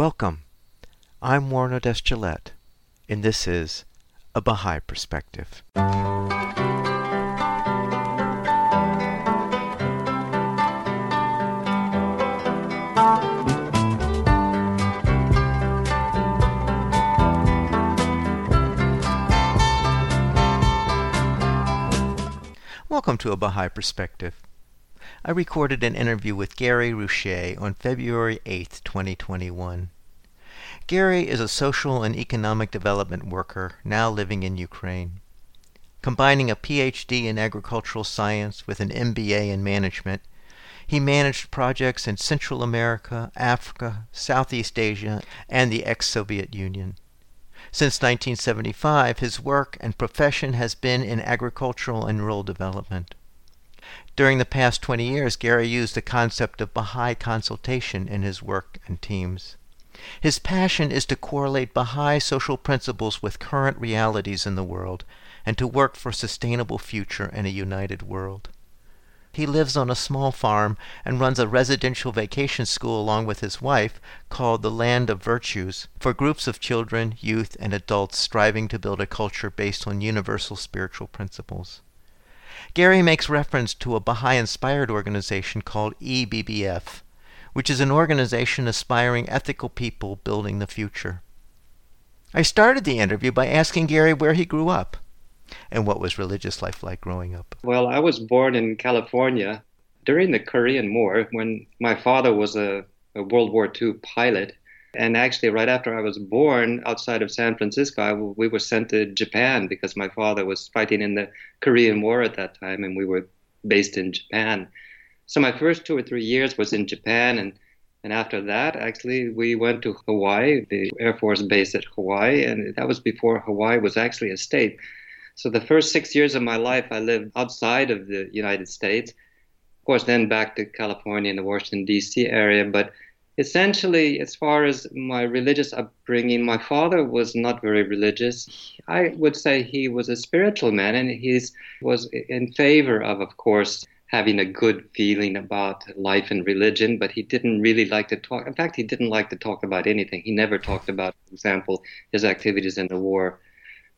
Welcome. I'm Warren Odess and this is A Baha'i Perspective. Welcome to A Baha'i Perspective. I recorded an interview with Gary Reusche on February 8, 2021. Gary is a social and economic development worker now living in Ukraine. Combining a PhD in agricultural science with an MBA in management, he managed projects in Central America, Africa, Southeast Asia, and the ex Soviet Union. Since 1975, his work and profession has been in agricultural and rural development. During the past 20 years, Gary used the concept of Baha'i consultation in his work and teams. His passion is to correlate Baha'i social principles with current realities in the world and to work for a sustainable future and a united world. He lives on a small farm and runs a residential vacation school along with his wife called the Land of Virtues for groups of children, youth, and adults striving to build a culture based on universal spiritual principles. Gary makes reference to a Baha'i inspired organization called EBBF, which is an organization aspiring ethical people building the future. I started the interview by asking Gary where he grew up and what was religious life like growing up. Well, I was born in California during the Korean War when my father was a, a World War II pilot and actually, right after I was born, outside of San Francisco, we were sent to Japan because my father was fighting in the Korean War at that time, and we were based in Japan. So my first two or three years was in Japan, and and after that, actually, we went to Hawaii, the Air Force base at Hawaii, and that was before Hawaii was actually a state. So the first six years of my life, I lived outside of the United States. Of course, then back to California and the Washington D.C. area, but essentially, as far as my religious upbringing, my father was not very religious. I would say he was a spiritual man, and he was in favor of, of course, having a good feeling about life and religion, but he didn't really like to talk. In fact, he didn't like to talk about anything. He never talked about, for example, his activities in the war.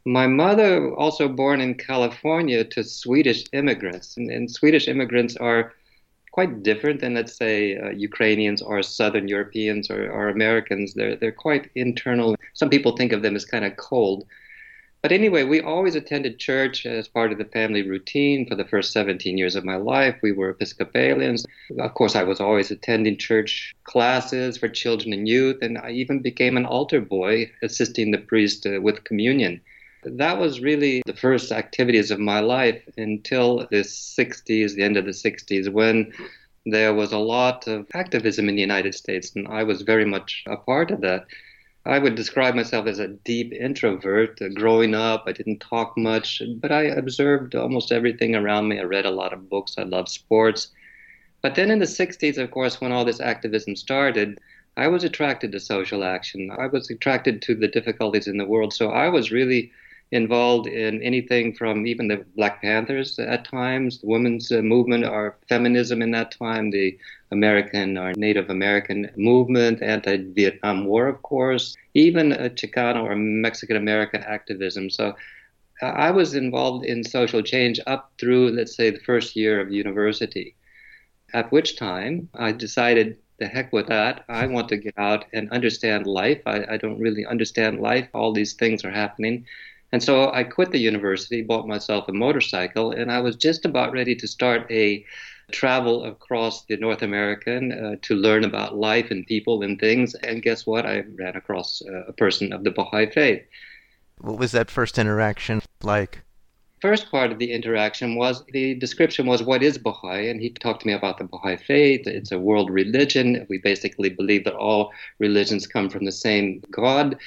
My mother, also born in California to Swedish immigrants, and, and Swedish immigrants are quite different than, let's say, uh, Ukrainians or Southern Europeans or, or, Americans. They're, they're quite internal. Some people think of them as kind of cold. But anyway, we always attended church as part of the family routine for the first 17 years of my life. We were Episcopalians. Of course, I was always attending church classes for children and youth, and I even became an altar boy, assisting the priest uh, with communion. That was really the first activities of my life until the 60s, the end of the 60s, when there was a lot of activism in the United States, and I was very much a part of that. I would describe myself as a deep introvert. Uh, growing up, I didn't talk much, but I observed almost everything around me. I read a lot of books. I loved sports. But then in the 60s, of course, when all this activism started, I was attracted to social action. I was attracted to the difficulties in the world. So I was really involved in anything from even the Black Panthers at times, the women's uh, movement, or feminism in that time, the American or Native American movement, anti Vietnam War, of course, even a Chicano or Mexican American activism. So uh, I was involved in social change up through, let's say, the first year of university, at which time I decided the heck with that. I want to get out and understand life. I, I don't really understand life. All these things are happening. And so I quit the university, bought myself a motorcycle, and I was just about ready to start a travel across the North American uh, to learn about life and people and things. And guess what? I ran across uh, a person of the Baha'i faith. What was that first interaction like? First part of the interaction was the description was what is Baha'i, and he talked to me about the Baha'i faith. It's a world religion. We basically believe that all religions come from the same God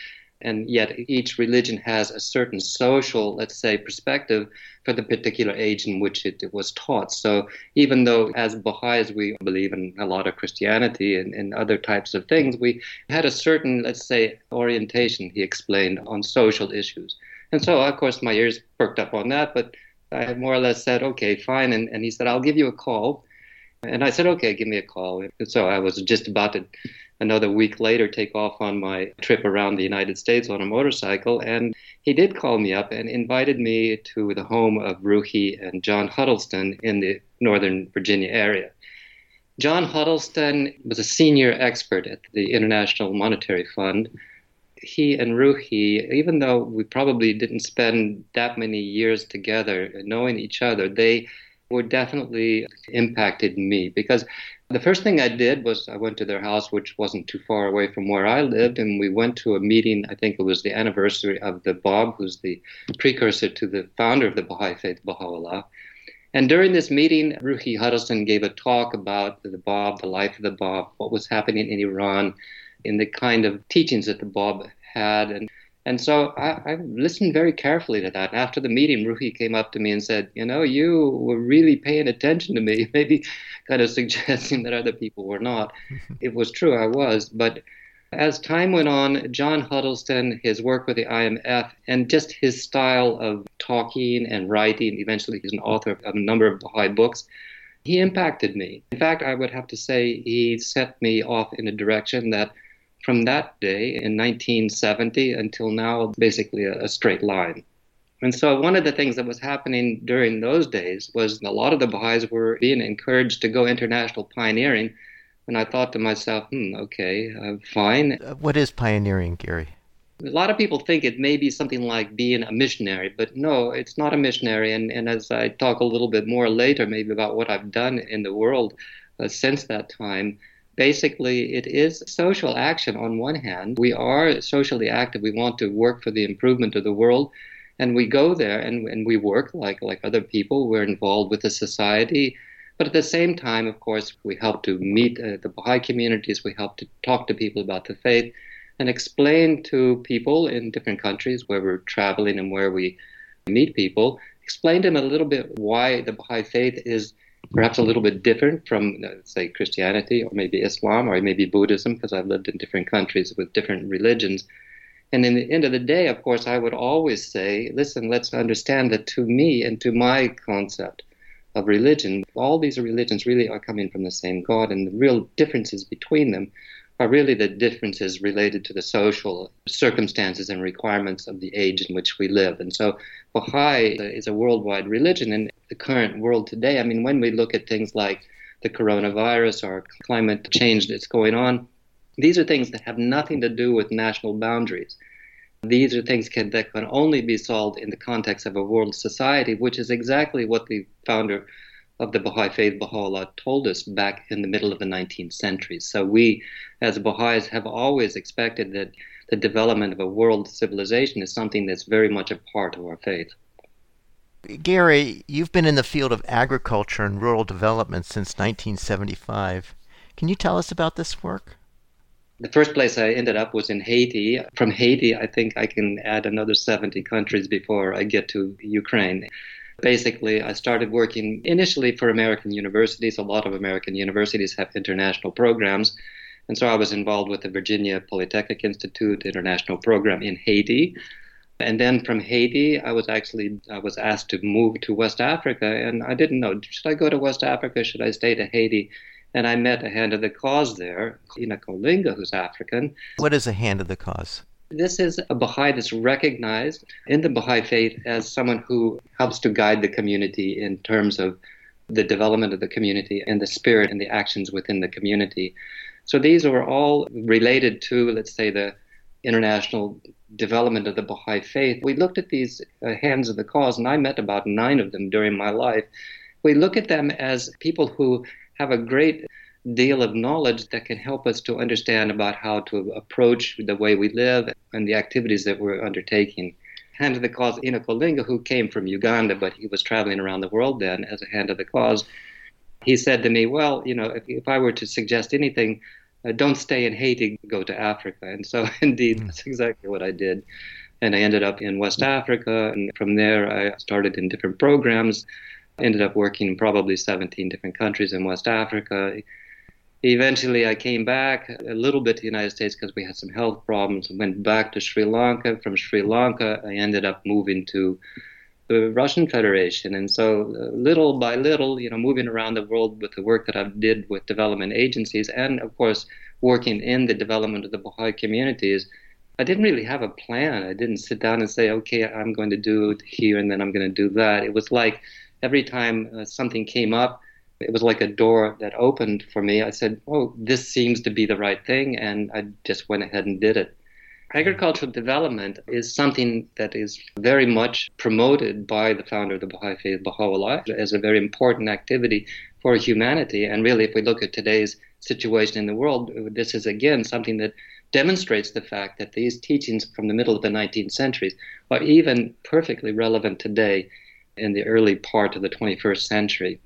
and yet each religion has a certain social, let's say, perspective for the particular age in which it, was taught. So even though as Baha'is we believe in a lot of Christianity and, and other types of things, we had a certain, let's say, orientation, he explained, on social issues. And so, of course, my ears perked up on that, but I more or less said, okay, fine. And, and he said, I'll give you a call. And I said, okay, give me a call. And so I was just about to another week later take off on my trip around the United States on a motorcycle. And he did call me up and invited me to the home of Ruhi and John Huddleston in the Northern Virginia area. John Huddleston was a senior expert at the International Monetary Fund. He and Ruhi, even though we probably didn't spend that many years together knowing each other, they were definitely impacted me because the first thing I did was I went to their house, which wasn't too far away from where I lived, and we went to a meeting. I think it was the anniversary of the Bab, who's the precursor to the founder of the Baha'i Faith, Baha'u'llah. And during this meeting, Ruhi Huddleston gave a talk about the Bab, the life of the Bab, what was happening in Iran, in the kind of teachings that the Bab had, and and so I, I, listened very carefully to that. After the meeting, Ruhi came up to me and said, You know, you were really paying attention to me, maybe kind of suggesting that other people were not. it was true, I was. But as time went on, John Huddleston, his work with the IMF, and just his style of talking and writing, eventually he's an author of a number of Baha'i books, he impacted me. In fact, I would have to say he set me off in a direction that from that day in 1970 until now, basically a, a straight line. And so, one of the things that was happening during those days was a lot of the Baha'is were being encouraged to go international pioneering. And I thought to myself, hmm, okay, uh, fine. Uh, what is pioneering, Gary? A lot of people think it may be something like being a missionary, but no, it's not a missionary. And, and as I talk a little bit more later, maybe about what I've done in the world uh, since that time, basically it is social action on one hand. We are socially active. We want to work for the improvement of the world. And we go there and, and we work like, like other people. We're involved with the society. But at the same time, of course, we help to meet uh, the Baha'i communities. We help to talk to people about the faith and explain to people in different countries where we're traveling and where we meet people, explain to them a little bit why the Baha'i faith is perhaps a little bit different from, uh, say, Christianity or maybe Islam or maybe Buddhism, because I've lived in different countries with different religions. And in the end of the day, of course, I would always say, listen, let's understand that to me and to my concept of religion, all these religions really are coming from the same God, and the real differences between them are really the differences related to the social circumstances and requirements of the age in which we live. And so Baha'i uh, is a worldwide religion in the current world today. I mean, when we look at things like the coronavirus or climate change that's going on, these are things that have nothing to do with national boundaries. These are things can, that can only be solved in the context of a world society, which is exactly what the founder of the Baha'i faith, Baha'u'llah, told us back in the middle of the 19th century. So we, as Baha'is, have always expected that the development of a world civilization is something that's very much a part of our faith. Gary, you've been in the field of agriculture and rural development since 1975. Can you tell us about this work? The first place I ended up was in Haiti. From Haiti, I think I can add another 70 countries before I get to Ukraine. Basically, I started working initially for American universities. A lot of American universities have international programs. And so I was involved with the Virginia Polytechnic Institute international program in Haiti. And then from Haiti, I was actually I was asked to move to West Africa, and I didn't know should I go to West Africa, should I stay to Haiti? And I met a hand of the cause there, Enoch Olinga, who's African. What is a hand of the cause? This is a Baha'i that's recognized in the Baha'i faith as someone who helps to guide the community in terms of the development of the community and the spirit and the actions within the community. So these are all related to, let's say, the international development of the Baha'i faith. We looked at these uh, hands of the cause, and I met about nine of them during my life. We look at them as people who have a great deal of knowledge that can help us to understand about how to approach the way we live and the activities that we're undertaking. Hand of the Cause Enoch Olinga, who came from Uganda, but he was traveling around the world then as a hand of the cause, he said to me, Well, you know, if, if I were to suggest anything, uh, don't stay in Haiti, go to Africa. And so, indeed, hmm. that's exactly what I did. And I ended up in West Africa. And from there, I started in different programs. Ended up working in probably 17 different countries in West Africa Eventually, I came back a little bit to the United States because we had some health problems. Went back to Sri Lanka. From Sri Lanka, I ended up moving to the Russian Federation. And so, uh, little by little, you know, moving around the world with the work that I did with development agencies, and of course, working in the development of the Baha'i communities, I didn't really have a plan. I didn't sit down and say, okay, I'm going to do here and then I'm going to do that. It was like every time uh, something came up, it was like a door that opened for me. I said, oh, this seems to be the right thing. And I just went ahead and did it. Agricultural development is something that is very much promoted by the founder of the Baha'i Faith, Baha'u'llah, as a very important activity for humanity. And really, if we look at today's situation in the world, this is again something that demonstrates the fact that these teachings from the middle of the 19th century are even perfectly relevant today in the early part of the 21st century.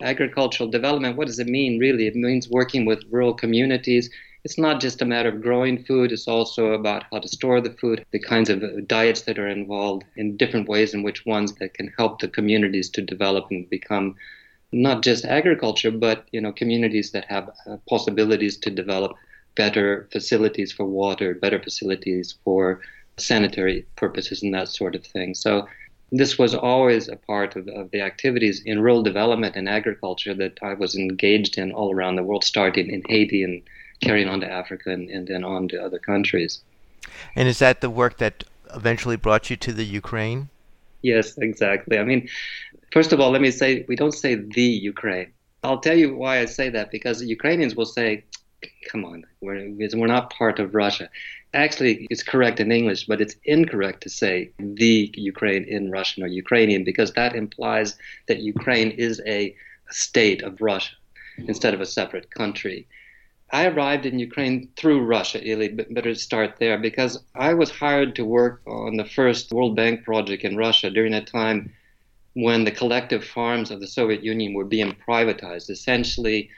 Agricultural development, what does it mean really? It means working with rural communities. It's not just a matter of growing food, it's also about how to store the food, the kinds of diets that are involved, in different ways in which ones that can help the communities to develop and become not just agriculture, but you know communities that have uh, possibilities to develop better facilities for water, better facilities for sanitary purposes, and that sort of thing. So this was always a part of, of, the activities in rural development and agriculture that I was engaged in all around the world, starting in Haiti and carrying on to Africa and, and then on to other countries. And is that the work that eventually brought you to the Ukraine? Yes, exactly. I mean, first of all, let me say we don't say the Ukraine. I'll tell you why I say that because Ukrainians will say, come on, we're, we're not part of Russia. Actually, it's correct in English, but it's incorrect to say the Ukraine in Russian or Ukrainian because that implies that Ukraine is a state of Russia instead of a separate country. I arrived in Ukraine through Russia, Ili, better start there, because I was hired to work on the first World Bank project in Russia during a time when the collective farms of the Soviet Union were being privatized. Essentially,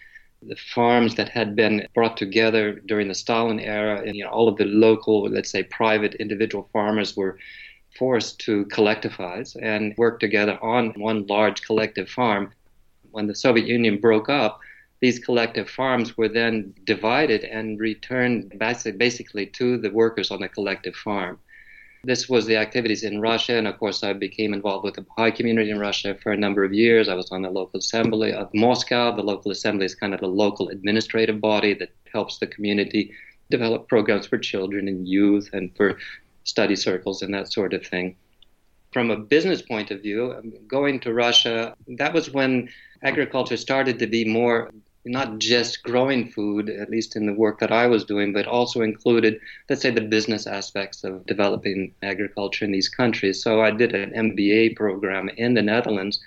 the farms that had been brought together during the Stalin era, and you know, all of the local, let's say, private individual farmers were forced to collectivize and work together on one large collective farm. When the Soviet Union broke up, these collective farms were then divided and returned basically to the workers on the collective farm. This was the activities in Russia, and of course, I became involved with the Baha'i community in Russia for a number of years. I was on the local assembly of Moscow. The local assembly is kind of a local administrative body that helps the community develop programs for children and youth and for study circles and that sort of thing. From a business point of view, um, going to Russia, that was when agriculture started to be more not just growing food, at least in the work that I was doing, but also included, let's say, the business aspects of developing agriculture in these countries. So I did an MBA program in the Netherlands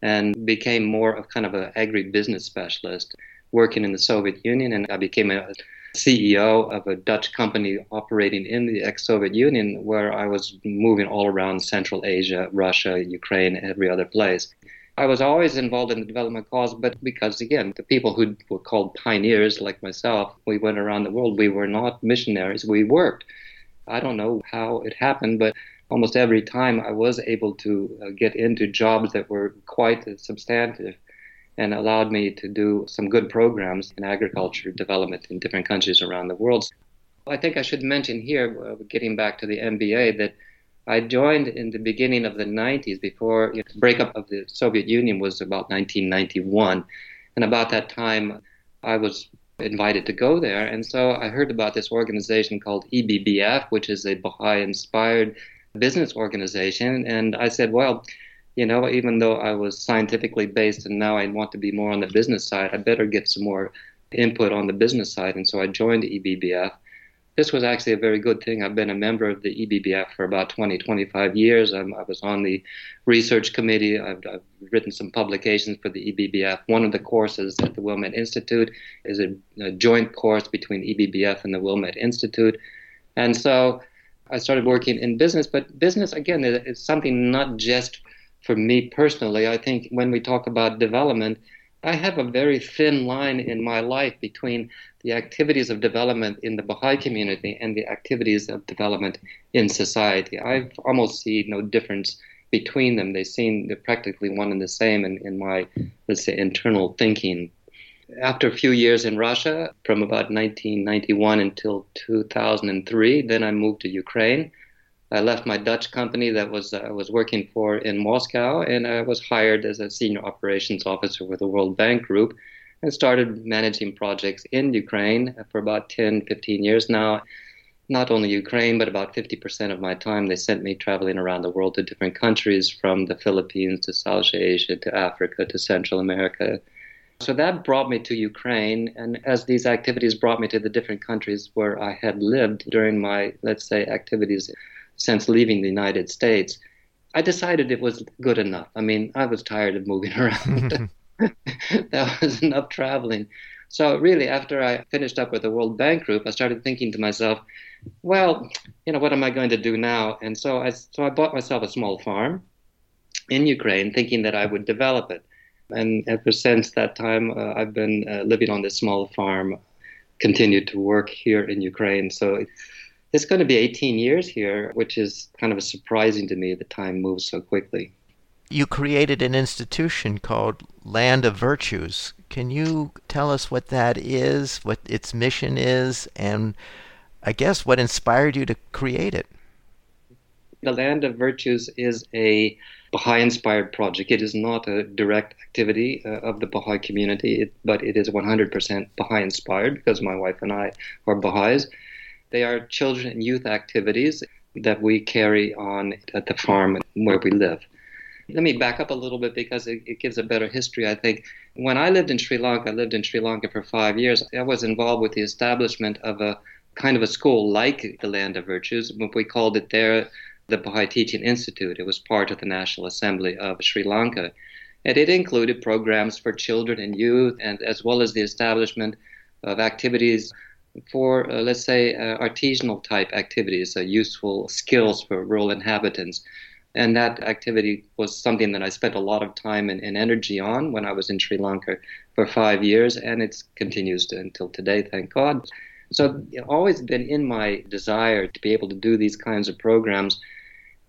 and became more of kind of an agribusiness specialist working in the Soviet Union. And I became a CEO of a Dutch company operating in the ex Soviet Union, where I was moving all around Central Asia, Russia, Ukraine, every other place. I was always involved in the development cause, but because, again, the people who were called pioneers, like myself, we went around the world. We were not missionaries, we worked. I don't know how it happened, but almost every time I was able to uh, get into jobs that were quite substantive and allowed me to do some good programs in agriculture development in different countries around the world. I think I should mention here, uh, getting back to the MBA, that I joined in the beginning of the 90s before you know, the breakup of the Soviet Union was about 1991. And about that time, I was invited to go there. And so I heard about this organization called EBBF, which is a Baha'i inspired business organization. And I said, well, you know, even though I was scientifically based and now I want to be more on the business side, I better get some more input on the business side. And so I joined EBBF this was actually a very good thing. I've been a member of the EBBF for about 20, 25 years. I'm, i was on the research committee. I've, I've, written some publications for the EBBF. One of the courses at the Wilmette Institute is a, a joint course between EBBF and the Wilmette Institute. And so I started working in business, but business, again, is something not just for me personally. I think when we talk about development, I have a very thin line in my life between the activities of development in the Baha'i community and the activities of development in society. I've almost see no difference between them. They seem they're practically one and the same in, in my, let's say, internal thinking. After a few years in Russia, from about 1991 until 2003, then I moved to Ukraine. I left my Dutch company that was I uh, was working for in Moscow, and I was hired as a senior operations officer with the World Bank Group. And started managing projects in Ukraine for about 10, 15 years now. Not only Ukraine, but about 50% of my time they sent me traveling around the world to different countries from the Philippines to South Asia to Africa to Central America. So that brought me to Ukraine. And as these activities brought me to the different countries where I had lived during my, let's say, activities since leaving the United States, I decided it was good enough. I mean, I was tired of moving around. that was enough traveling. So really, after I finished up with the World Bank Group, I started thinking to myself, well, you know, what am I going to do now? And so I so I bought myself a small farm in Ukraine, thinking that I would develop it. And ever since that time, uh, I've been uh, living on this small farm, continued to work here in Ukraine. So it's going to be 18 years here, which is kind of surprising to me. The time moves so quickly you created an institution called Land of Virtues. Can you tell us what that is, what its mission is, and I guess what inspired you to create it? The Land of Virtues is a Baha'i inspired project. It is not a direct activity uh, of the Baha'i community, it, but it is 100% Baha'i inspired because my wife and I are Baha'is. They are children and youth activities that we carry on at the farm where we live. Let me back up a little bit because it, it, gives a better history, I think. When I lived in Sri Lanka, I lived in Sri Lanka for five years. I was involved with the establishment of a kind of a school like the Land of Virtues, we called it there the Baha'i Teaching Institute. It was part of the National Assembly of Sri Lanka. And it included programs for children and youth, and as well as the establishment of activities for, uh, let's say, uh, artisanal type activities, uh, useful skills for rural inhabitants. And that activity was something that I spent a lot of time and, and energy on when I was in Sri Lanka for five years, and it continues to, until today, thank God. So it's always been in my desire to be able to do these kinds of programs.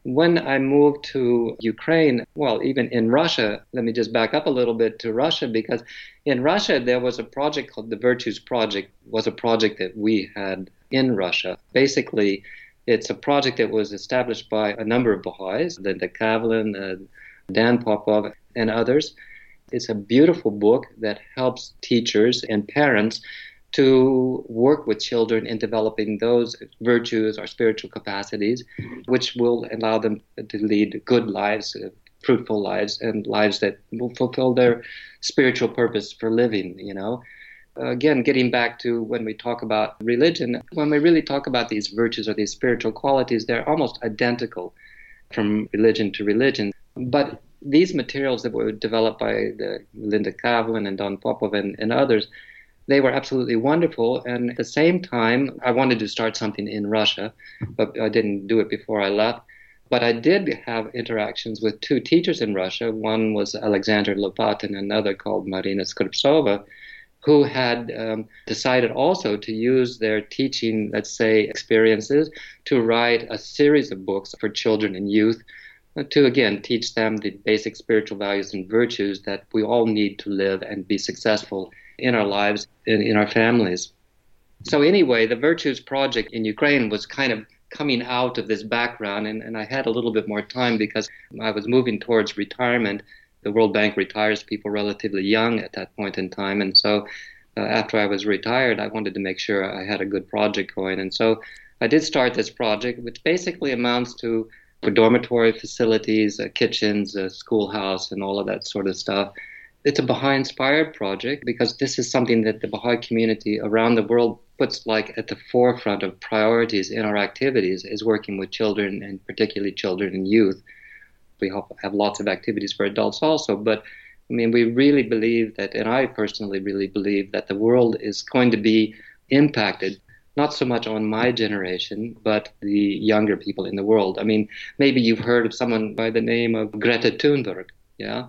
When I moved to Ukraine, well, even in Russia, let me just back up a little bit to Russia because in Russia there was a project called the Virtues Project, was a project that we had in Russia. Basically, it's a project that was established by a number of Baha'is, Linda Kavelin, uh, Dan Popov, and others. It's a beautiful book that helps teachers and parents to work with children in developing those virtues or spiritual capacities, which will allow them to lead good lives, uh, fruitful lives, and lives that will fulfill their spiritual purpose for living, you know again, getting back to when we talk about religion, when we really talk about these virtues or these spiritual qualities, they're almost identical from religion to religion. But these materials that were developed by Linda Kavelin and Don Popov and, and others, they were absolutely wonderful. And at the same time, I wanted to start something in Russia, but I didn't do it before I left. But I did have interactions with two teachers in Russia. One was Alexander Lopatin, another called Marina Skvortsova who had um, decided also to use their teaching, let's say, experiences to write a series of books for children and youth uh, to again teach them the basic spiritual values and virtues that we all need to live and be successful in our lives and in our families. So, anyway, the Virtues Project in Ukraine was kind of coming out of this background, and, and I had a little bit more time because I was moving towards retirement the World Bank retires people relatively young at that point in time, and so uh, after I was retired, I wanted to make sure I had a good project going, and so I did start this project, which basically amounts to dormitory facilities, uh, kitchens, a schoolhouse, and all of that sort of stuff. It's a Baha'i inspired project because this is something that the Baha'i community around the world puts like at the forefront of priorities in our activities is working with children and particularly children and youth we have lots of activities for adults also. But I mean, we really believe that, and I personally really believe that the world is going to be impacted not so much on my generation, but the younger people in the world. I mean, maybe you've heard of someone by the name of Greta Thunberg. Yeah.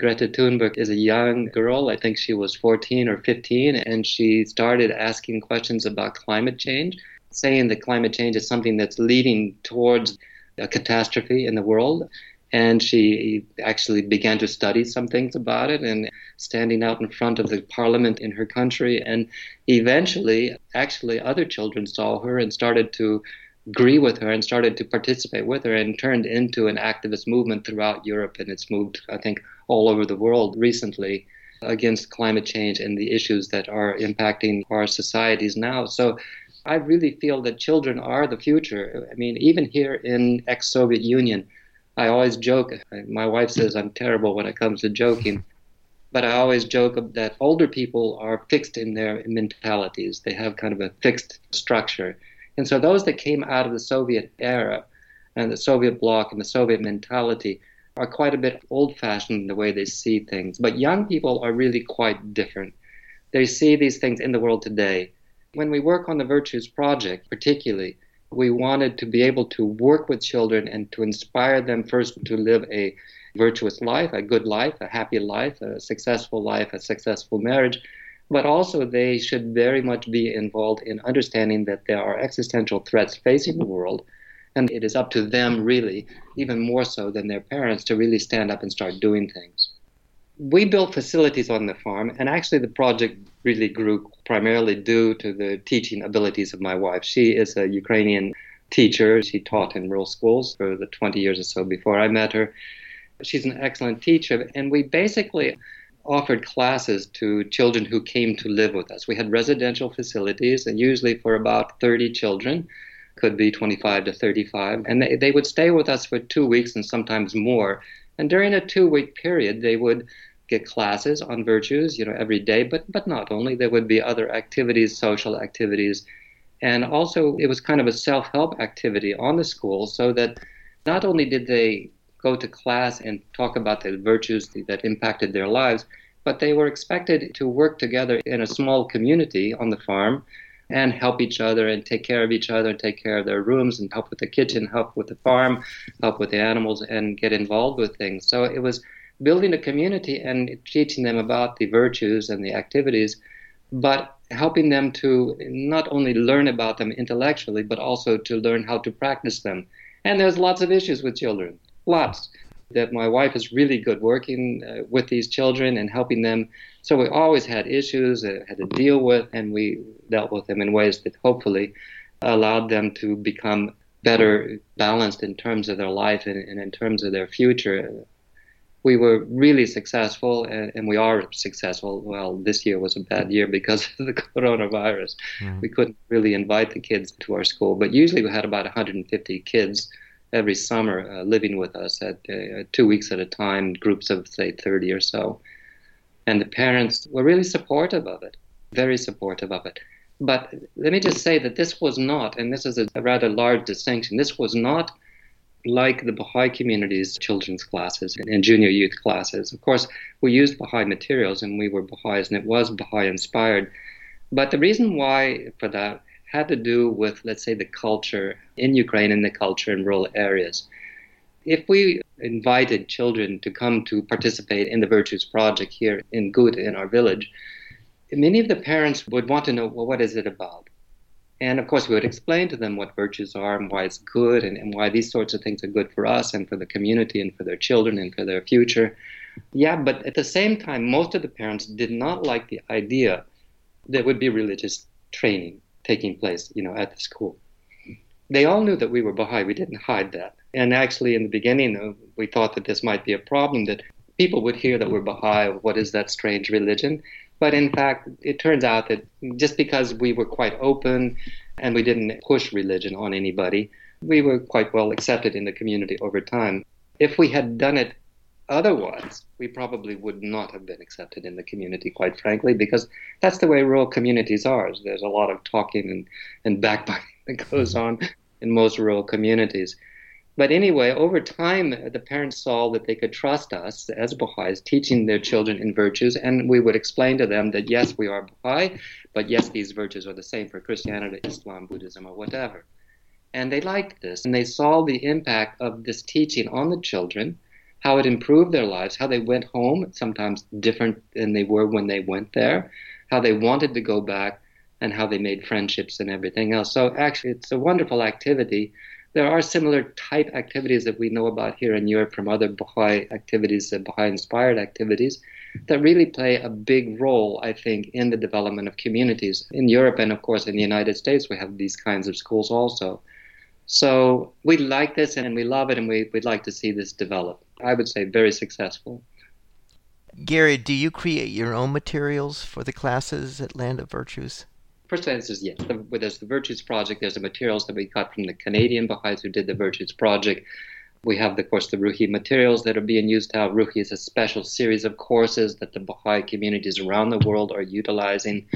Greta Thunberg is a young girl. I think she was 14 or 15, and she started asking questions about climate change, saying that climate change is something that's leading towards a catastrophe in the world and she actually began to study some things about it and standing out in front of the parliament in her country and eventually actually other children saw her and started to agree with her and started to participate with her and turned into an activist movement throughout Europe and it's moved I think all over the world recently against climate change and the issues that are impacting our societies now. So I really feel that children are the future. I mean, even here in ex Soviet Union, I always joke. My wife says I'm terrible when it comes to joking, but I always joke that older people are fixed in their mentalities. They have kind of a fixed structure. And so those that came out of the Soviet era and the Soviet bloc and the Soviet mentality are quite a bit old fashioned in the way they see things. But young people are really quite different. They see these things in the world today. When we work on the Virtues Project, particularly, we wanted to be able to work with children and to inspire them first to live a virtuous life, a good life, a happy life, a successful life, a successful marriage. But also, they should very much be involved in understanding that there are existential threats facing the world and it is up to them, really, even more so than their parents, to really stand up and start doing things. We built facilities on the farm, and actually, the project really grew primarily due to the teaching abilities of my wife. She is a Ukrainian teacher. She taught in rural schools for the 20 years or so before I met her. She's an excellent teacher, and we basically offered classes to children who came to live with us. We had residential facilities, and usually for about 30 children could be 25 to 35. And they, they would stay with us for two weeks and sometimes more. And during a two week period, they would get classes on virtues, you know, every day, but, but not only. There would be other activities, social activities. And also, it was kind of a self help activity on the school so that not only did they go to class and talk about the virtues that impacted their lives, but they were expected to work together in a small community on the farm and help each other and take care of each other and take care of their rooms and help with the kitchen, help with the farm, help with the animals, and get involved with things. So it was building a community and teaching them about the virtues and the activities, but helping them to not only learn about them intellectually, but also to learn how to practice them. And there's lots of issues with children, lots that my wife is really good working uh, with these children and helping them. So we always had issues that had to deal with, and we dealt with them in ways that hopefully allowed them to become better balanced in terms of their life and, and in terms of their future. We were really successful, and, and, we are successful. Well, this year was a bad year because of the coronavirus. Mm. We couldn't really invite the kids to our school, but usually we had about 150 kids every summer uh, living with us at uh, two weeks at a time, groups of say 30 or so. And the parents were really supportive of it, very supportive of it. But let me just say that this was not, and this is a, rather large distinction, this was not like the Baha'i community's children's classes and junior youth classes. Of course, we used Baha'i materials and we were Baha'is and it was Baha'i inspired. But the reason why for that had to do with, let's say, the culture in Ukraine and the culture in rural areas. If we invited children to come to participate in the Virtues Project here in Gut, in our village, many of the parents would want to know, well, what is it about? And of course, we would explain to them what virtues are and why it's good and, and why these sorts of things are good for us and for the community and for their children and for their future. Yeah, but at the same time, most of the parents did not like the idea there would be religious training taking place, you know, at the school. They all knew that we were Baha'i. We didn't hide that. And actually, in the beginning, uh, we thought that this might be a problem that people would hear that we're Baha'i. What is that strange religion? But in fact, it turns out that just because we were quite open and we didn't push religion on anybody, we were quite well accepted in the community over time. If we had done it Otherwise, we probably would not have been accepted in the community, quite frankly, because that's the way rural communities are. There's a lot of talking and, and backbiting that goes mm-hmm. on in most rural communities. But anyway, over time, the parents saw that they could trust us as Baha'is, teaching their children in virtues, and we would explain to them that yes, we are Baha'i, but yes, these virtues are the same for Christianity, Islam, Buddhism, or whatever. And they liked this, and they saw the impact of this teaching on the children how it improved their lives, how they went home, sometimes different than they were when they went there, how they wanted to go back, and how they made friendships and everything else. So actually, it's a wonderful activity. There are similar type activities that we know about here in Europe from other Baha'i activities, uh, Baha'i inspired activities, that really play a big role, I think, in the development of communities. In Europe and, of course, in the United States, we have these kinds of schools also. So we like this and we love it, and we, we'd like to see this develop. I would say very successful. Gary, do you create your own materials for the classes at Land of Virtues? First answer is yes. The, there's the Virtues Project. There's the materials that we got from the Canadian Baha'is who did the Virtues Project. We have, of course, the Ruhi materials that are being used now. Ruhi is a special series of courses that the Baha'i communities around the world are utilizing.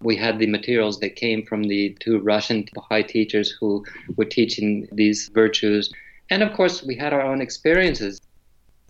We had the materials that came from the two Russian Baha'i teachers who were teaching these virtues. And of course, we had our own experiences.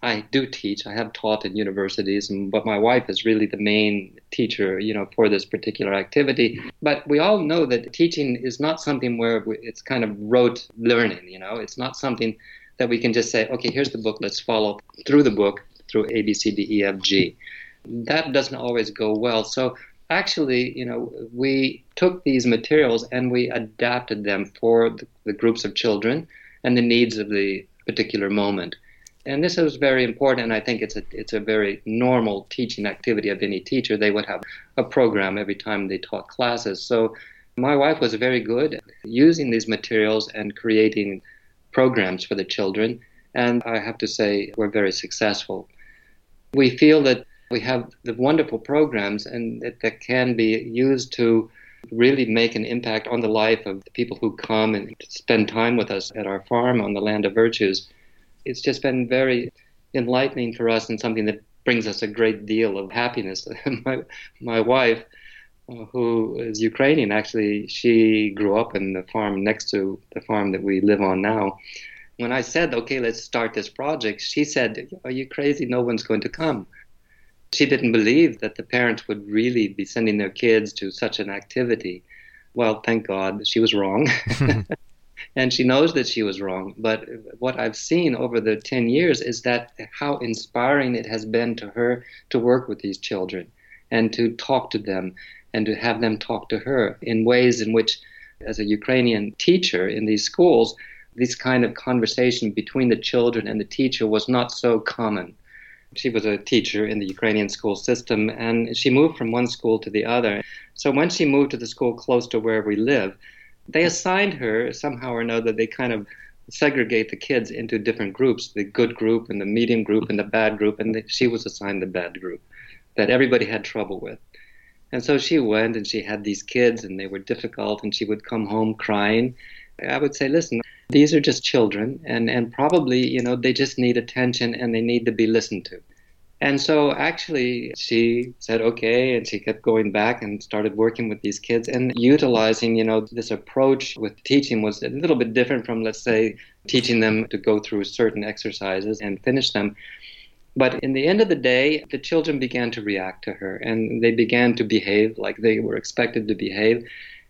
I do teach. I have taught in universities, but my wife is really the main teacher, you know, for this particular activity. But we all know that teaching is not something where it's kind of rote learning, you know. It's not something that we can just say, okay, here's the book, let's follow through the book through A, B, C, D, E, F, G. That doesn't always go well. So actually, you know, we took these materials and we adapted them for the, the groups of children and the needs of the particular moment. And this is very important, I think it's a it's a very normal teaching activity of any teacher. They would have a program every time they taught classes. So my wife was very good at using these materials and creating programs for the children, and I have to say we're very successful. We feel that we have the wonderful programs and that, that can be used to really make an impact on the life of the people who come and spend time with us at our farm on the land of virtues. It's just been very enlightening for us and something that brings us a great deal of happiness. my, my wife, uh, who is Ukrainian, actually, she grew up in the farm next to the farm that we live on now. When I said, okay, let's start this project, she said, Are you crazy? No one's going to come. She didn't believe that the parents would really be sending their kids to such an activity. Well, thank God she was wrong. and she knows that she was wrong. But what I've seen over the 10 years is that how inspiring it has been to her to work with these children and to talk to them and to have them talk to her in ways in which, as a Ukrainian teacher in these schools, this kind of conversation between the children and the teacher was not so common. She was a teacher in the Ukrainian school system, and she moved from one school to the other. So when she moved to the school close to where we live, they assigned her somehow or another. They kind of segregate the kids into different groups: the good group and the medium group and the bad group. And she was assigned the bad group that everybody had trouble with. And so she went and she had these kids, and they were difficult, and she would come home crying. I would say, listen, these are just children, and, and probably, you know, they just need attention and they need to be listened to. And so actually, she said, okay, and she kept going back and started working with these kids and utilizing, you know, this approach with teaching was a little bit different from, let's say, teaching them to go through certain exercises and finish them. But in the end of the day, the children began to react to her and they began to behave like they were expected to behave.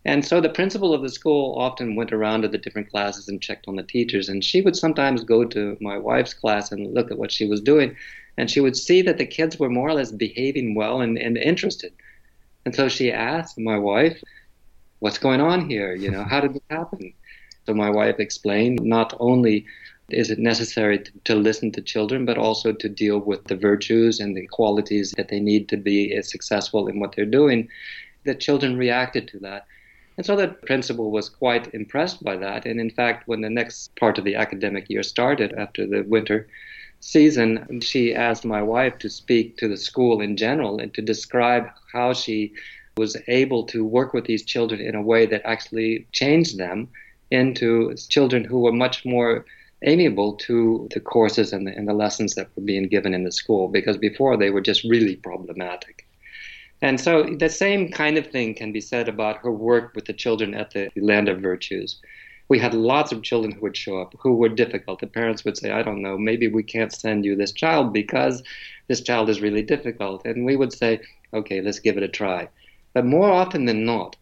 And so the principal of the school often went around to the different classes and checked on the teachers. And she would sometimes go to my wife's class and look at what she was doing. And she would see that the kids were more or less behaving well and, and interested. And so she asked my wife, What's going on here? You know, how did this happen? So my wife explained not only is it necessary to, to, listen to children, but also to deal with the virtues and the qualities that they need to be eh, successful in what they're doing. The children reacted to that. And so the principal was quite impressed by that. And in fact, when the next part of the academic year started after the winter season, she asked my wife to speak to the school in general and to describe how she was able to work with these children in a way that actually changed them into children who were much more amiable to the courses and the, and the lessons that were being given in the school because before they were just really problematic. And so the same kind of thing can be said about her work with the children at the Land of Virtues. We had lots of children who would show up who were difficult. The parents would say, I don't know, maybe we can't send you this child because this child is really difficult. And we would say, okay, let's give it a try. But more often than not,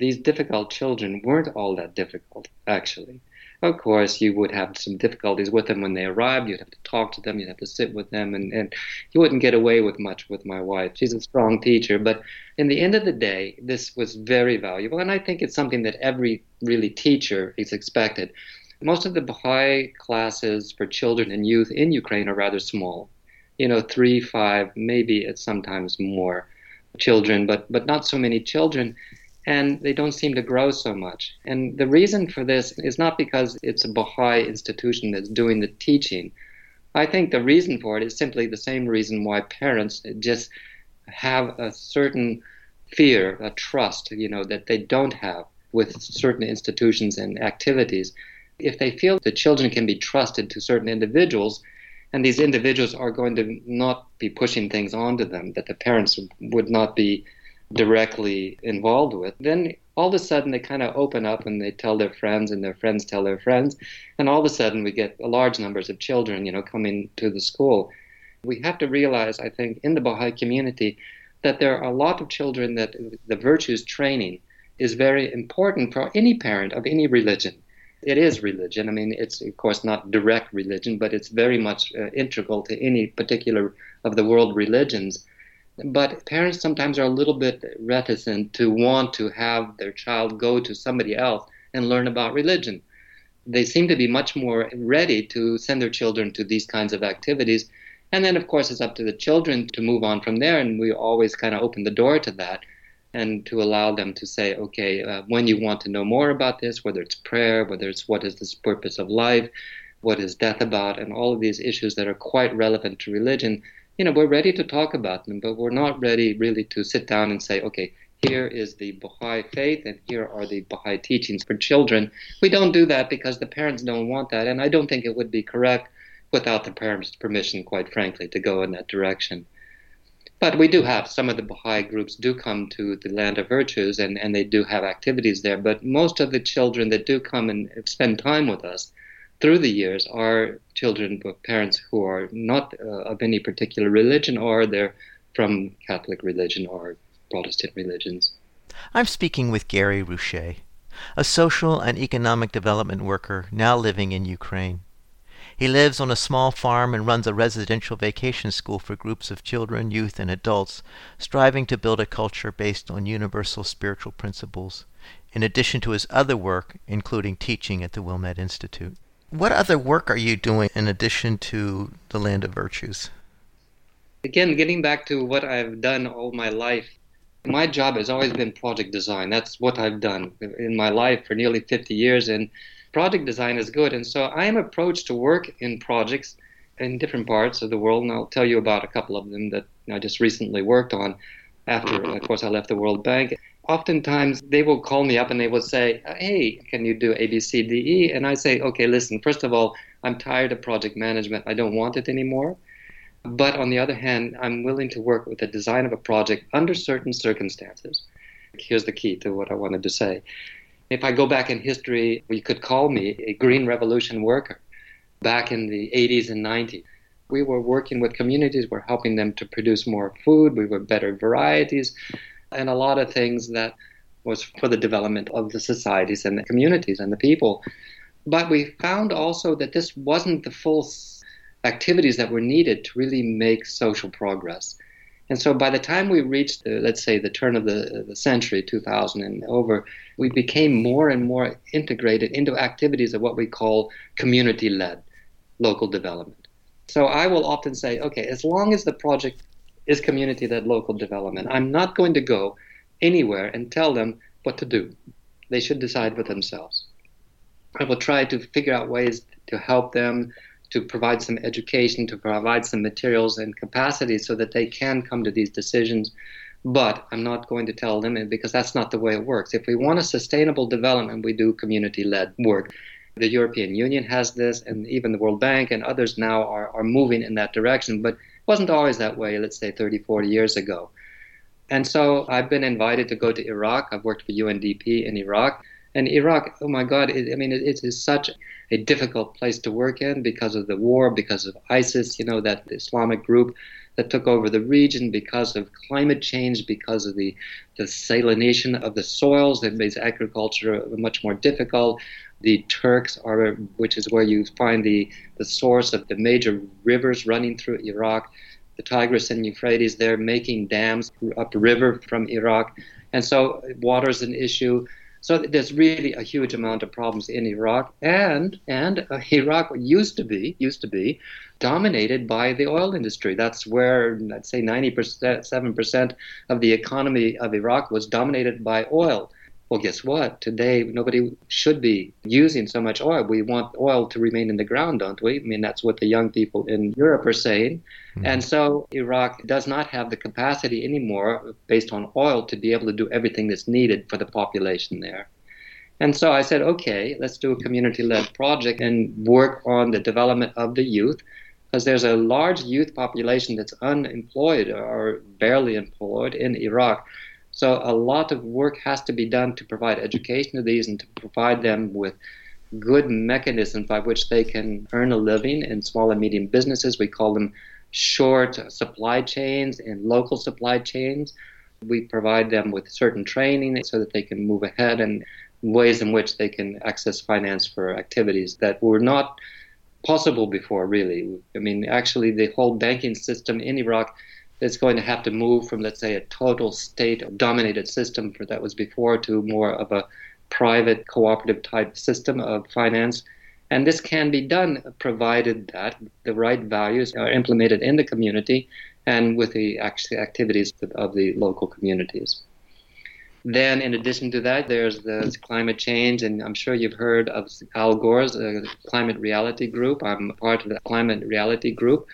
these difficult children weren't all that difficult, actually. Of course, you would have some difficulties with them when they arrived. You'd have to talk to them. You'd have to sit with them, and, and you wouldn't get away with much with my wife. She's a strong teacher, but in the end of the day, this was very valuable, and I think it's something that every really teacher is expected. Most of the Baha'i classes for children and youth in Ukraine are rather small. You know, three, five, maybe it's sometimes more children, but but not so many children and they don't seem to grow so much. And the reason for this is not because it's a Baha'i institution that's doing the teaching, I think the reason for it is simply the same reason why parents just have a certain fear, a trust, you know, that they don't have with certain institutions and activities. If they feel the children can be trusted to certain individuals, and these individuals are going to not be pushing things onto them that the parents would not be directly involved with, then all of a sudden they kind of open up and they tell their friends and their friends tell their friends and all of a sudden we get large numbers of children you know coming to the school. We have to realize i think in the baha'i community that there are a lot of children that the virtues training is very important for any parent of any religion. It is religion. I mean it's of course not direct religion but it's very much uh, integral to any particular of the world religions but parents sometimes are a little bit reticent to want to have their child go to somebody else and learn about religion. They seem to be much more ready to send their children to these kinds of activities. And then, of course, it's up to the children to move on from there. And we always kind of open the door to that and to allow them to say, okay, uh, when you want to know more about this, whether it's prayer, whether it's what is the purpose of life, what is death about, and all of these issues that are quite relevant to religion, you know, we're ready to talk about them, but we're not ready really to sit down and say, okay, here is the Baha'i faith and here are the Baha'i teachings for children. We don't do that because the parents don't want that, and I don't think it would be correct without the parents' permission, quite frankly, to go in that direction. But we do have some of the Baha'i groups do come to the Land of Virtues and, and they do have activities there. But most of the children that do come and spend time with us through the years are children of parents who are not uh, of any particular religion or they're from Catholic religion or Protestant religions. I'm speaking with Gary Reusche, a social and economic development worker now living in Ukraine. He lives on a small farm and runs a residential vacation school for groups of children, youth, and adults, striving to build a culture based on universal spiritual principles, in addition to his other work, including teaching at the Wilmette Institute. What other work are you doing in addition to the Land of Virtues? Again, getting back to what I've done all my life, my job has always been project design. That's what I've done in my life for nearly 50 years, and project design is good. And so I am approached to work in projects in different parts of the world, and I'll tell you about a couple of them that I just recently worked on after, of course, I left the World Bank oftentimes they will call me up and they will say, Hey, can you do A, B, C, D, E? And I say, Okay, listen, first of all, I'm tired of project management. I don't want it anymore. But on the other hand, I'm willing to work with the design of a project under certain circumstances. Here's the key to what I wanted to say. If I go back in history, you could call me a Green Revolution worker back in the 80s and 90s. We were working with communities, we're helping them to produce more food, we were better varieties, and a lot of things that was for the development of the societies and the communities and the people. But we found also that this wasn't the full activities that were needed to really make social progress. And so by the time we reached, the, let's say, the turn of the, the century, 2000 and over, we became more and more integrated into activities of what we call community led local development. So I will often say, okay, as long as the project is community led local development. I'm not going to go anywhere and tell them what to do. They should decide for themselves. I will try to figure out ways to help them, to provide some education, to provide some materials and capacity so that they can come to these decisions. But I'm not going to tell them because that's not the way it works. If we want a sustainable development, we do community led work. The European Union has this, and even the World Bank and others now are, are moving in that direction. But wasn't always that way, let's say 30, 40 years ago. And so I've been invited to go to Iraq. I've worked for UNDP in Iraq. And Iraq, oh my God, it, I mean, it, it is such a difficult place to work in because of the war, because of ISIS, you know, that Islamic group that took over the region, because of climate change, because of the, the salination of the soils that makes agriculture much more difficult, the Turks are, which is where you find the, the source of the major rivers running through Iraq. The Tigris and Euphrates, they're making dams upriver from Iraq. And so water is an issue. So there's really a huge amount of problems in Iraq, and and uh, Iraq used to be used to be dominated by the oil industry. That's where I'd say 97 percent of the economy of Iraq was dominated by oil. Well, guess what? Today, nobody should be using so much oil. We want oil to remain in the ground, don't we? I mean, that's what the young people in Europe are saying. Mm-hmm. And so Iraq does not have the capacity anymore, based on oil, to be able to do everything that's needed for the population there. And so I said, okay, let's do a community led project and work on the development of the youth because there's a large youth population that's unemployed or barely employed in Iraq. So a lot of work has to be done to provide education to these and to provide them with good mechanisms by which they can earn a living in small and medium businesses. We call them short supply chains and local supply chains. We provide them with certain training so that they can move ahead and ways in which they can access finance for activities that were not possible before, really. I mean, actually, the whole banking system in Iraq is going to have to move from, let's say, a total state dominated system for that was before to more of a private cooperative type system of finance. And this can be done provided that the right values are implemented in the community and with the activities of the local communities. Then, in addition to that, there's the climate change, and I'm sure you've heard of Al Gore's uh, climate reality group. I'm part of the climate reality group.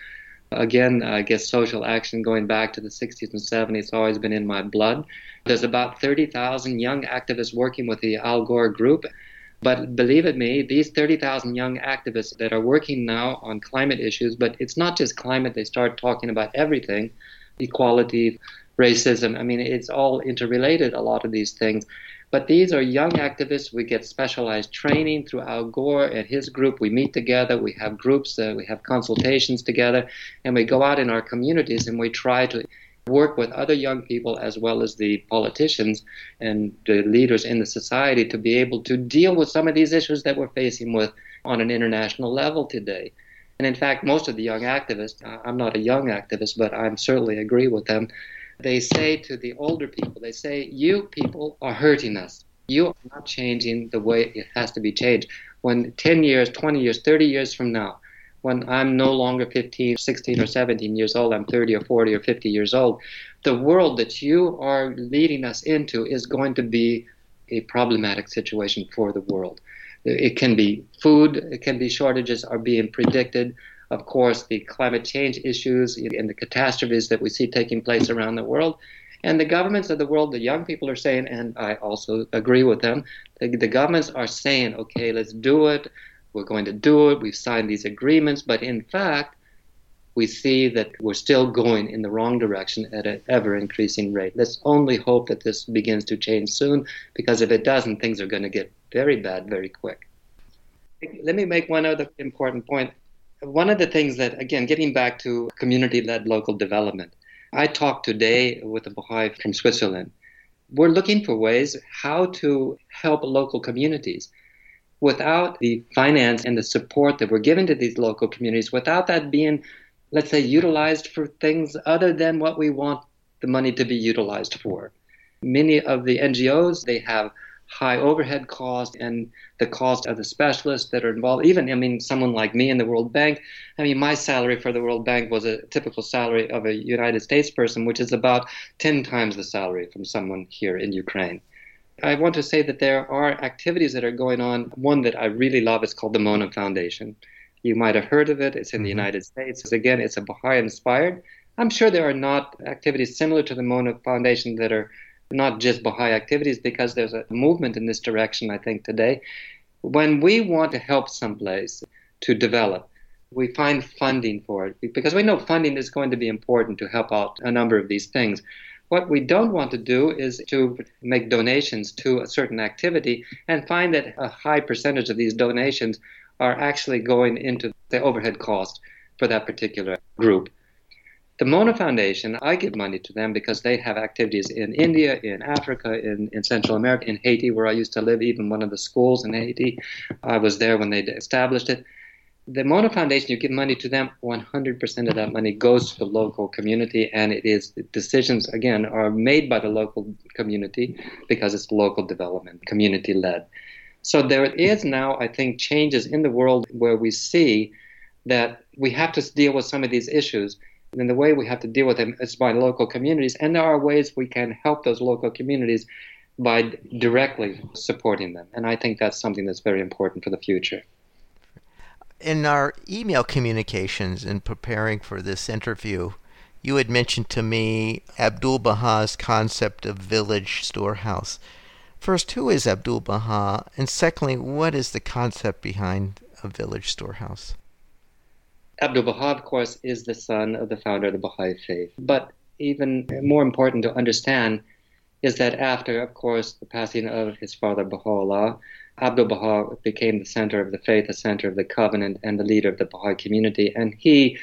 Again, I guess social action going back to the 60s and 70s has always been in my blood. There's about 30,000 young activists working with the Al Gore group. But believe it me, these 30,000 young activists that are working now on climate issues, but it's not just climate, they start talking about everything equality, racism. I mean, it's all interrelated, a lot of these things. But these are young activists. We get specialized training through Al Gore and his group. We meet together, we have groups, uh, we have consultations together, and we go out in our communities and we try to work with other young people as well as the politicians and the leaders in the society to be able to deal with some of these issues that we're facing with on an international level today. And in fact, most of the young activists, I'm not a young activist, but I certainly agree with them, they say to the older people, they say, You people are hurting us. You are not changing the way it has to be changed. When 10 years, 20 years, 30 years from now, when I'm no longer 15, 16, or 17 years old, I'm 30 or 40 or 50 years old, the world that you are leading us into is going to be a problematic situation for the world. It can be food, it can be shortages are being predicted of course, the climate change issues and the catastrophes that we see taking place around the world. And the governments of the world, the young people are saying, and I also agree with them, the, the governments are saying, okay, let's do it. We're going to do it. We've signed these agreements. But in fact, we see that we're still going in the wrong direction at an ever increasing rate. Let's only hope that this begins to change soon, because if it doesn't, things are going to get very bad very quick. Let me make one other important point one of the things that, again, getting back to community led local development, I talked today with a Baha'i from Switzerland. We're looking for ways how to help local communities without the finance and the support that we're giving to these local communities, without that being, let's say, utilized for things other than what we want the money to be utilized for. Many of the NGOs, they have high overhead cost and the cost of the specialists that are involved. Even, I mean, someone like me in the World Bank, I mean, my salary for the World Bank was a typical salary of a United States person, which is about 10 times the salary from someone here in Ukraine. I want to say that there are activities that are going on. One that I really love is called the Mona Foundation. You might have heard of it. It's in the mm-hmm. United States. Again, it's a Baha'i inspired. I'm sure there are not activities similar to the Mona Foundation that are not just Baha'i activities, because there's a movement in this direction, I think, today. When we want to help someplace to develop, we find funding for it because we know funding is going to be important to help out a number of these things. What we don't want to do is to make donations to a certain activity and find that a high percentage of these donations are actually going into the overhead cost for that particular group. The Mona Foundation, I give money to them because they have activities in India, in Africa, in, in Central America, in Haiti, where I used to live, even one of the schools in Haiti. I was there when they established it. The Mona Foundation, you give money to them, 100% of that money goes to the local community, and it is decisions, again, are made by the local community because it's local development, community led. So there is now, I think, changes in the world where we see that we have to deal with some of these issues and the way we have to deal with them is by local communities. And there are ways we can help those local communities by directly supporting them. And I think that's something that's very important for the future. In our email communications in preparing for this interview, you had mentioned to me Abdul Baha's concept of village storehouse. First, who is Abdul Baha? And secondly, what is the concept behind a village storehouse? Abdul Baha, of course, is the son of the founder of the Baha'i faith. But even more important to understand is that after, of course, the passing of his father Baha'u'llah, Abdul Baha became the center of the faith, the center of the covenant, and the leader of the Baha'i community. And he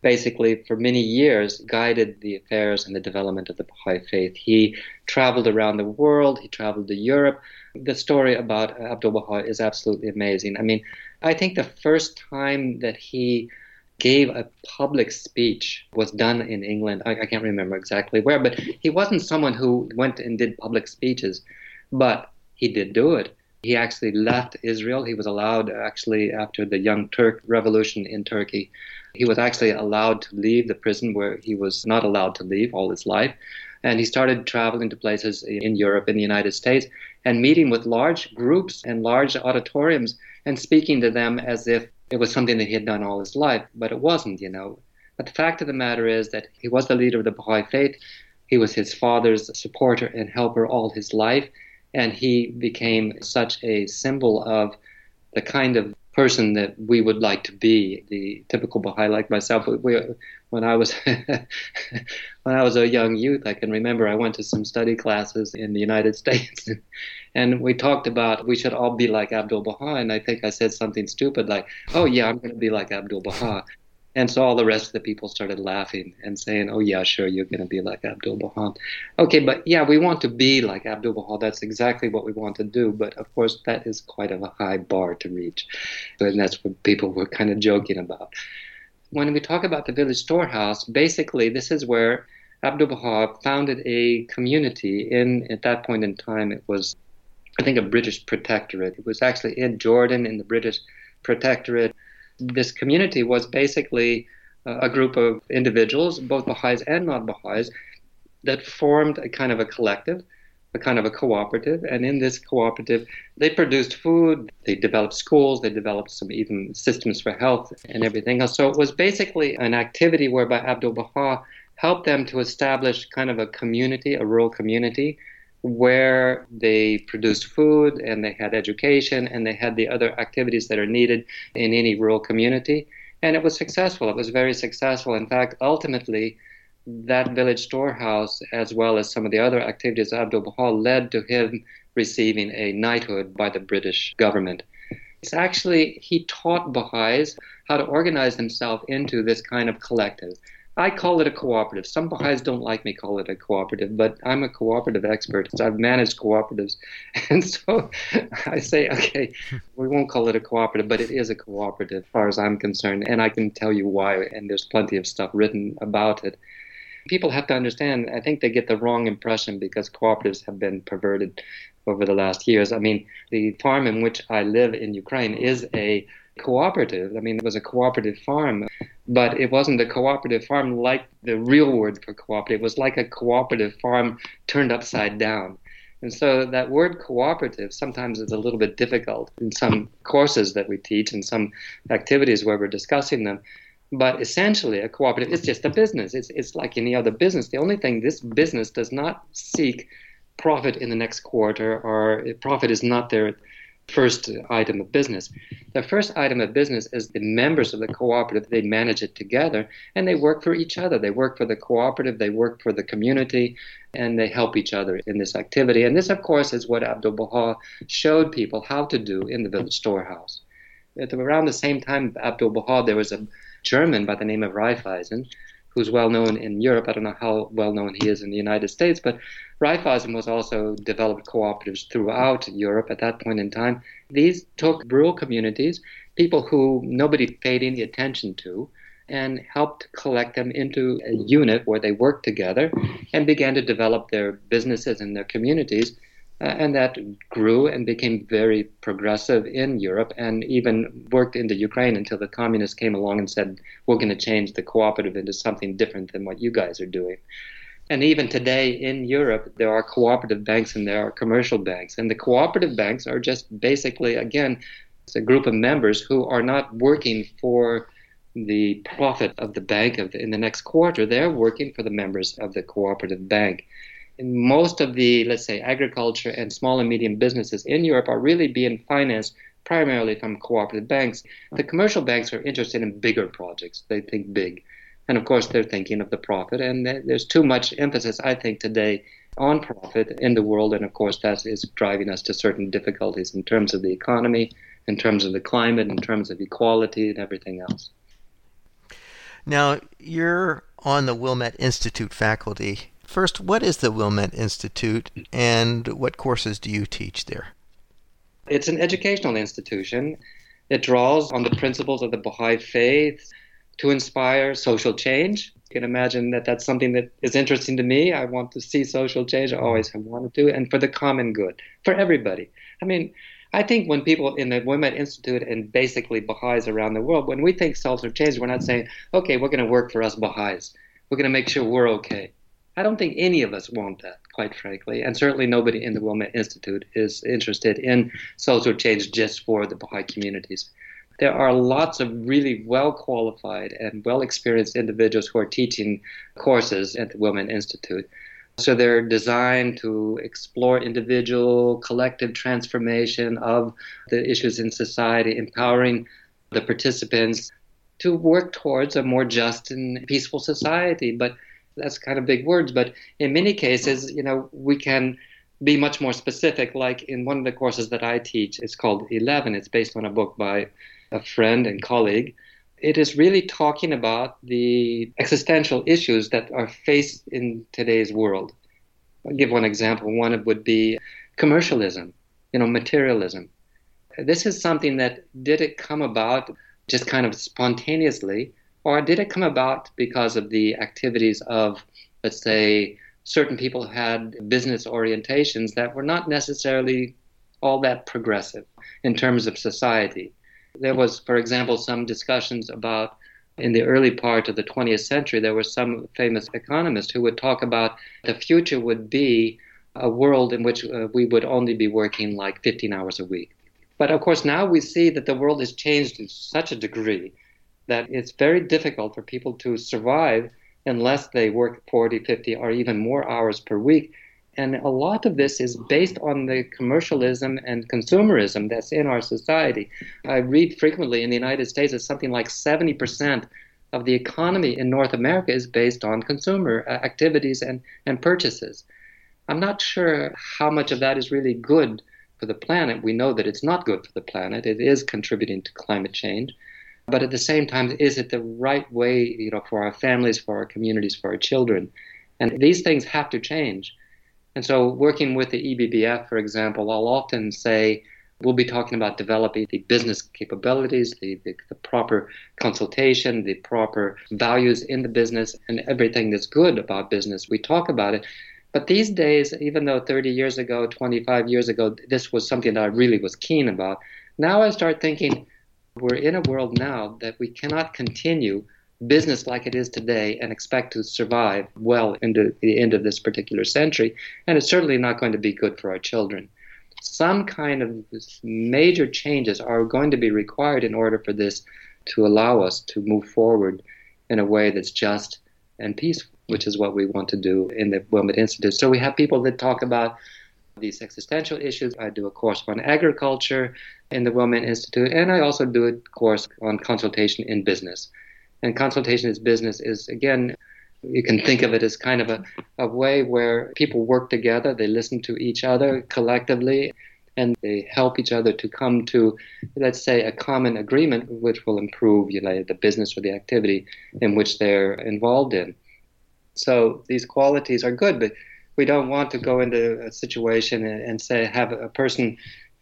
basically for many years guided the affairs and the development of the Baha'i faith. He traveled around the world, he traveled to Europe. The story about Abdul Baha is absolutely amazing. I mean, I think the first time that he gave a public speech was done in England. I, I can't remember exactly where, but he wasn't someone who went and did public speeches, but he did do it. He actually left Israel. He was allowed, actually, after the Young Turk revolution in Turkey, he was actually allowed to leave the prison where he was not allowed to leave all his life. And he started traveling to places in Europe, in the United States, and meeting with large groups and large auditoriums and speaking to them as if it was something that he had done all his life. But it wasn't, you know. But the fact of the matter is that he was the leader of the Baha'i faith. He was his father's supporter and helper all his life. And he became such a symbol of the kind of person that we would like to be, the typical Baha'i like myself. We, when I was when I was a young youth, I can remember I went to some study classes in the United States, and we talked about we should all be like Abdul Baha, and I think I said something stupid like, "Oh yeah, I'm going to be like Abdul Baha," And so all the rest of the people started laughing and saying, oh, yeah, sure, you're going to be like Abdul Baha. Okay, but yeah, we want to be like Abdul Baha. That's exactly what we want to do. But of course, that is quite of a high bar to reach. And that's what people were kind of joking about. When we talk about the village storehouse, basically, this is where Abdul Baha founded a community in, at that point in time, it was, I think, a British protectorate. It was actually in Jordan in the British protectorate this community was basically uh, a group of individuals, both Baha'is and non Baha'is, that formed a kind of a collective, a kind of a cooperative. And in this cooperative, they produced food, they developed schools, they developed some even systems for health and everything else. So it was basically an activity whereby Abdul Baha helped them to establish kind of a community, a rural community where they produced food and they had education and they had the other activities that are needed in any rural community. And it was successful. It was very successful. In fact, ultimately, that village storehouse, as well as some of the other activities of Abdul Baha, led to him receiving a knighthood by the British government. It's actually, he taught Baha'is how to organize themselves into this kind of collective. I call it a cooperative. Some Baha'is don't like me call it a cooperative, but I'm a cooperative expert. I've managed cooperatives. And so I say, okay, we won't call it a cooperative, but it is a cooperative as far as I'm concerned. And I can tell you why, and there's plenty of stuff written about it. People have to understand, I think they get the wrong impression because cooperatives have been perverted over the last years. I mean, the farm in which I live in Ukraine is a cooperative. I mean, it was a cooperative farm, but it wasn't a cooperative farm like the real word for cooperative. It was like a cooperative farm turned upside down. And so that word cooperative sometimes is a little bit difficult in some courses that we teach and some activities where we're discussing them. But essentially, a cooperative is just a business. It's, it's like any other business. The only thing this business does not seek profit in the next quarter, or profit is not their first item of business. The first item of business is the members of the cooperative, they manage it together and they work for each other. They work for the cooperative, they work for the community, and they help each other in this activity. And this, of course, is what Abdul Baha showed people how to do in the village storehouse. At around the same time, Abdul Baha, there was a German by the name of Raiffeisen who's well known in Europe. I don't know how well known he is in the United States, but Raiffeisen was also developed cooperatives throughout Europe at that point in time. These took rural communities, people who nobody paid any attention to, and helped collect them into a unit where they worked together and began to develop their businesses and their communities Uh, and that grew and became very progressive in Europe and even worked into Ukraine until the communists came along and said, we're going to change the cooperative into something different than what you guys are doing. And even today in Europe, there are cooperative banks and there are commercial banks. And the cooperative banks are just basically, again, it's a group of members who are not working for the profit of the bank of the, in the next quarter. They're working for the members of the cooperative bank. And most of the, let's say, agriculture and small and medium businesses in Europe are really being financed primarily from cooperative banks. The commercial banks are interested in bigger projects. They think big. And of course, they're thinking of the profit. And there's too much emphasis, I think, today on profit in the world. And of course, that is driving us to certain difficulties in terms of the economy, in terms of the climate, in terms of equality, and everything else. Now, you're on the Wilmette Institute faculty. First, what is the Wilmette Institute and what courses do you teach there? It's an educational institution. It draws on the principles of the Baha'i faith to inspire social change. You can imagine that that's something that is interesting to me. I want to see social change. I always have wanted to, and for the common good, for everybody. I mean, I think when people in the Wilmette Institute and basically Baha'is around the world, when we think social change, we're not saying, okay, we're going to work for us Baha'is. We're going to make sure we're okay. I don't think any of us want that, quite frankly. And certainly nobody in the Wilmette Institute is interested in social change just for the Baha'i communities. There are lots of really well qualified and well experienced individuals who are teaching courses at the Wilmette Institute. So they're designed to explore individual, collective transformation of the issues in society, empowering the participants to work towards a more just and peaceful society. But that's kind of big words. But in many cases, you know, we can be much more specific. Like in one of the courses that I teach, it's called 11. It's based on a book by a friend and colleague it is really talking about the existential issues that are faced in today's world. I'll give one example. One would be commercialism, you know, materialism. This is something that did it come about just kind of spontaneously, or did it come about because of the activities of, let's say, certain people who had business orientations that were not necessarily all that progressive in terms of society? There was, for example, some discussions about in the early part of the 20th century, there were some famous economists who would talk about the future would be a world in which uh, we would only be working like 15 hours a week. But of course, now we see that the world has changed to such a degree that it's very difficult for people to survive unless they work 40, 50, or even more hours per week. And a lot of this is based on the commercialism and consumerism that's in our society. I read frequently in the United States that something like 70% of the economy in North America is based on consumer uh, activities and, and purchases. I'm not sure how much of that is really good for the planet. We know that it's not good for the planet. It is contributing to climate change. But at the same time, is it the right way, you know, for our families, for our communities, for our children? And these things have to change. And so, working with the EBBF, for example, I'll often say we'll be talking about developing the business capabilities, the, the, the, proper consultation, the proper values in the business, and everything that's good about business. We talk about it. But these days, even though 30 years ago, 25 years ago, this was something that I really was keen about, now I start thinking we're in a world now that we cannot continue business like it is today and expect to survive well into the end of this particular century. And it's certainly not going to be good for our children. Some kind of major changes are going to be required in order for this to allow us to move forward in a way that's just and peaceful, which is what we want to do in the Wilmette Institute. So we have people that talk about these existential issues. I do a course on agriculture in the Wilmette Institute, and I also do a course on consultation in business. And consultation as business is, again, you can think of it as kind of a, a way where people work together, they listen to each other collectively, and they help each other to come to, let's say, a common agreement which will improve you know, the business or the activity in which they're involved in. So these qualities are good, but we don't want to go into a situation and, and say, have a person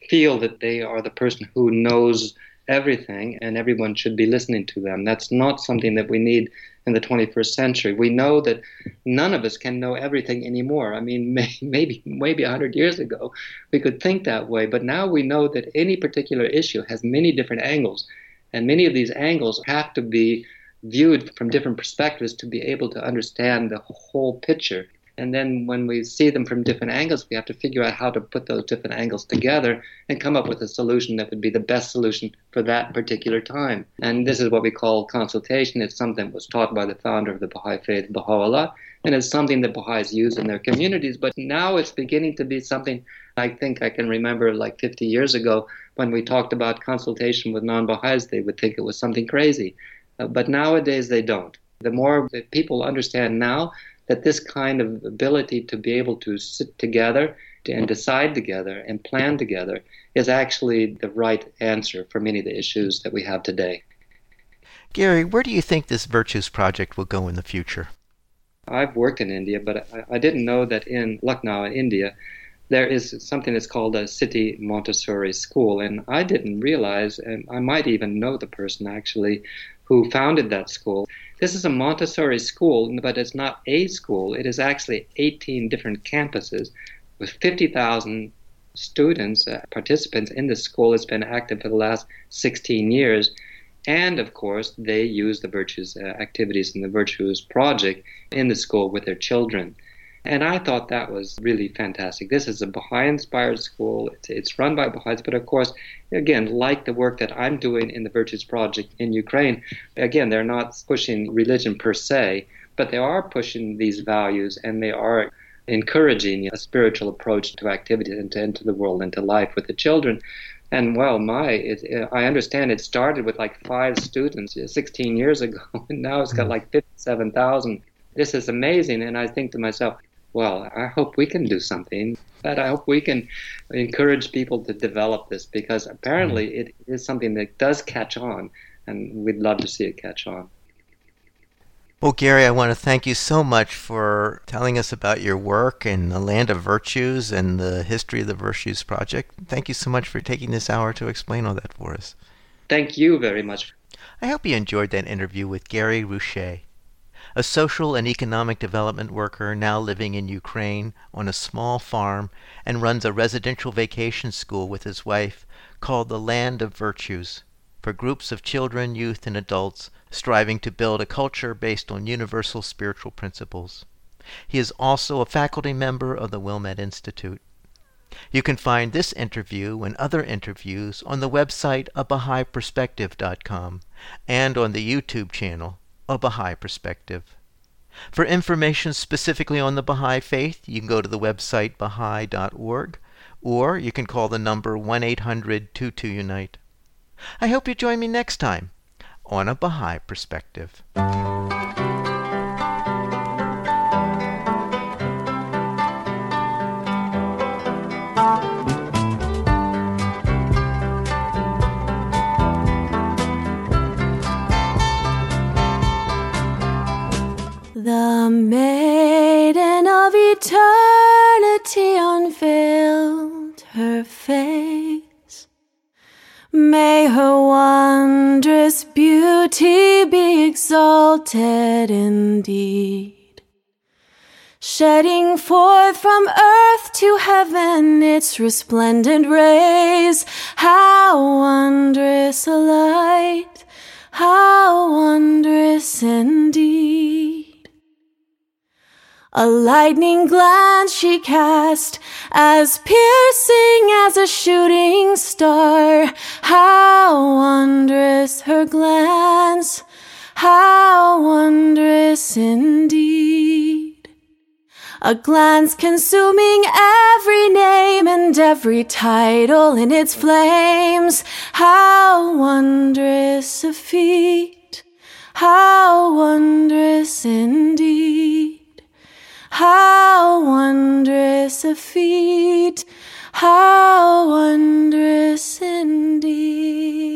feel that they are the person who knows everything and everyone should be listening to them. That's not something that we need in the 21st century. We know that none of us can know everything anymore. I mean, may, maybe maybe 100 years ago we could think that way, but now we know that any particular issue has many different angles, and many of these angles have to be viewed from different perspectives to be able to understand the whole picture. And then when we see them from different angles, we have to figure out how to put those different angles together and come up with a solution that would be the best solution for that particular time. And this is what we call consultation. It's something that was taught by the founder of the Baha'i Faith, Baha'u'llah, and it's something that Baha'is use in their communities. But now it's beginning to be something I think I can remember like 50 years ago when we talked about consultation with non Baha'is, they would think it was something crazy. Uh, but nowadays they don't. The more that people understand now that this kind of ability to be able to sit together and mm-hmm. decide together and plan together is actually the right answer for many of the issues that we have today. Gary, where do you think this Virtues Project will go in the future? I've worked in India, but I, I didn't know that in Lucknow, in India, there is something that's called a city Montessori school, and I didn't realize, and I might even know the person actually who founded that school. This is a Montessori school, but it's not a school. It is actually 18 different campuses with 50,000 students, uh, participants in the school. It's been active for the last 16 years. And of course, they use the Virtues uh, activities in the Virtues Project in the school with their children. And I thought that was really fantastic. This is a Baha'i inspired school. It's, it's, run by Baha'is, but of course, again, like the work that I'm doing in the Virtues Project in Ukraine, again, they're not pushing religion per se, but they are pushing these values and they are encouraging a spiritual approach to activity and to, into the world and to life with the children. And well, my, it, I understand it started with like five students 16 years ago, and now it's got mm-hmm. like 57,000. This is amazing. And I think to myself, well, I hope we can do something. But I hope we can encourage people to develop this because apparently mm-hmm. it is something that does catch on, and we'd love to see it catch on. Well, Gary, I want to thank you so much for telling us about your work in the Land of Virtues and the history of the Virtues Project. Thank you so much for taking this hour to explain all that for us. Thank you very much. I hope you enjoyed that interview with Gary Reusche a social and economic development worker now living in Ukraine on a small farm and runs a residential vacation school with his wife called the Land of Virtues for groups of children, youth, and adults striving to build a culture based on universal spiritual principles. He is also a faculty member of the Wilmette Institute. You can find this interview and other interviews on the website abahaiperspective.com and on the YouTube channel a Baha'i perspective. For information specifically on the Baha'i Faith, you can go to the website baha'i.org or you can call the number 1 800 22 Unite. I hope you join me next time on a Baha'i Perspective. Maiden of eternity unveiled her face. May her wondrous beauty be exalted indeed. Shedding forth from earth to heaven its resplendent rays, how wondrous a light, how wondrous indeed. A lightning glance she cast, as piercing as a shooting star. How wondrous her glance, how wondrous indeed. A glance consuming every name and every title in its flames. How wondrous a feat, how wondrous indeed. How wondrous a feat, how wondrous indeed.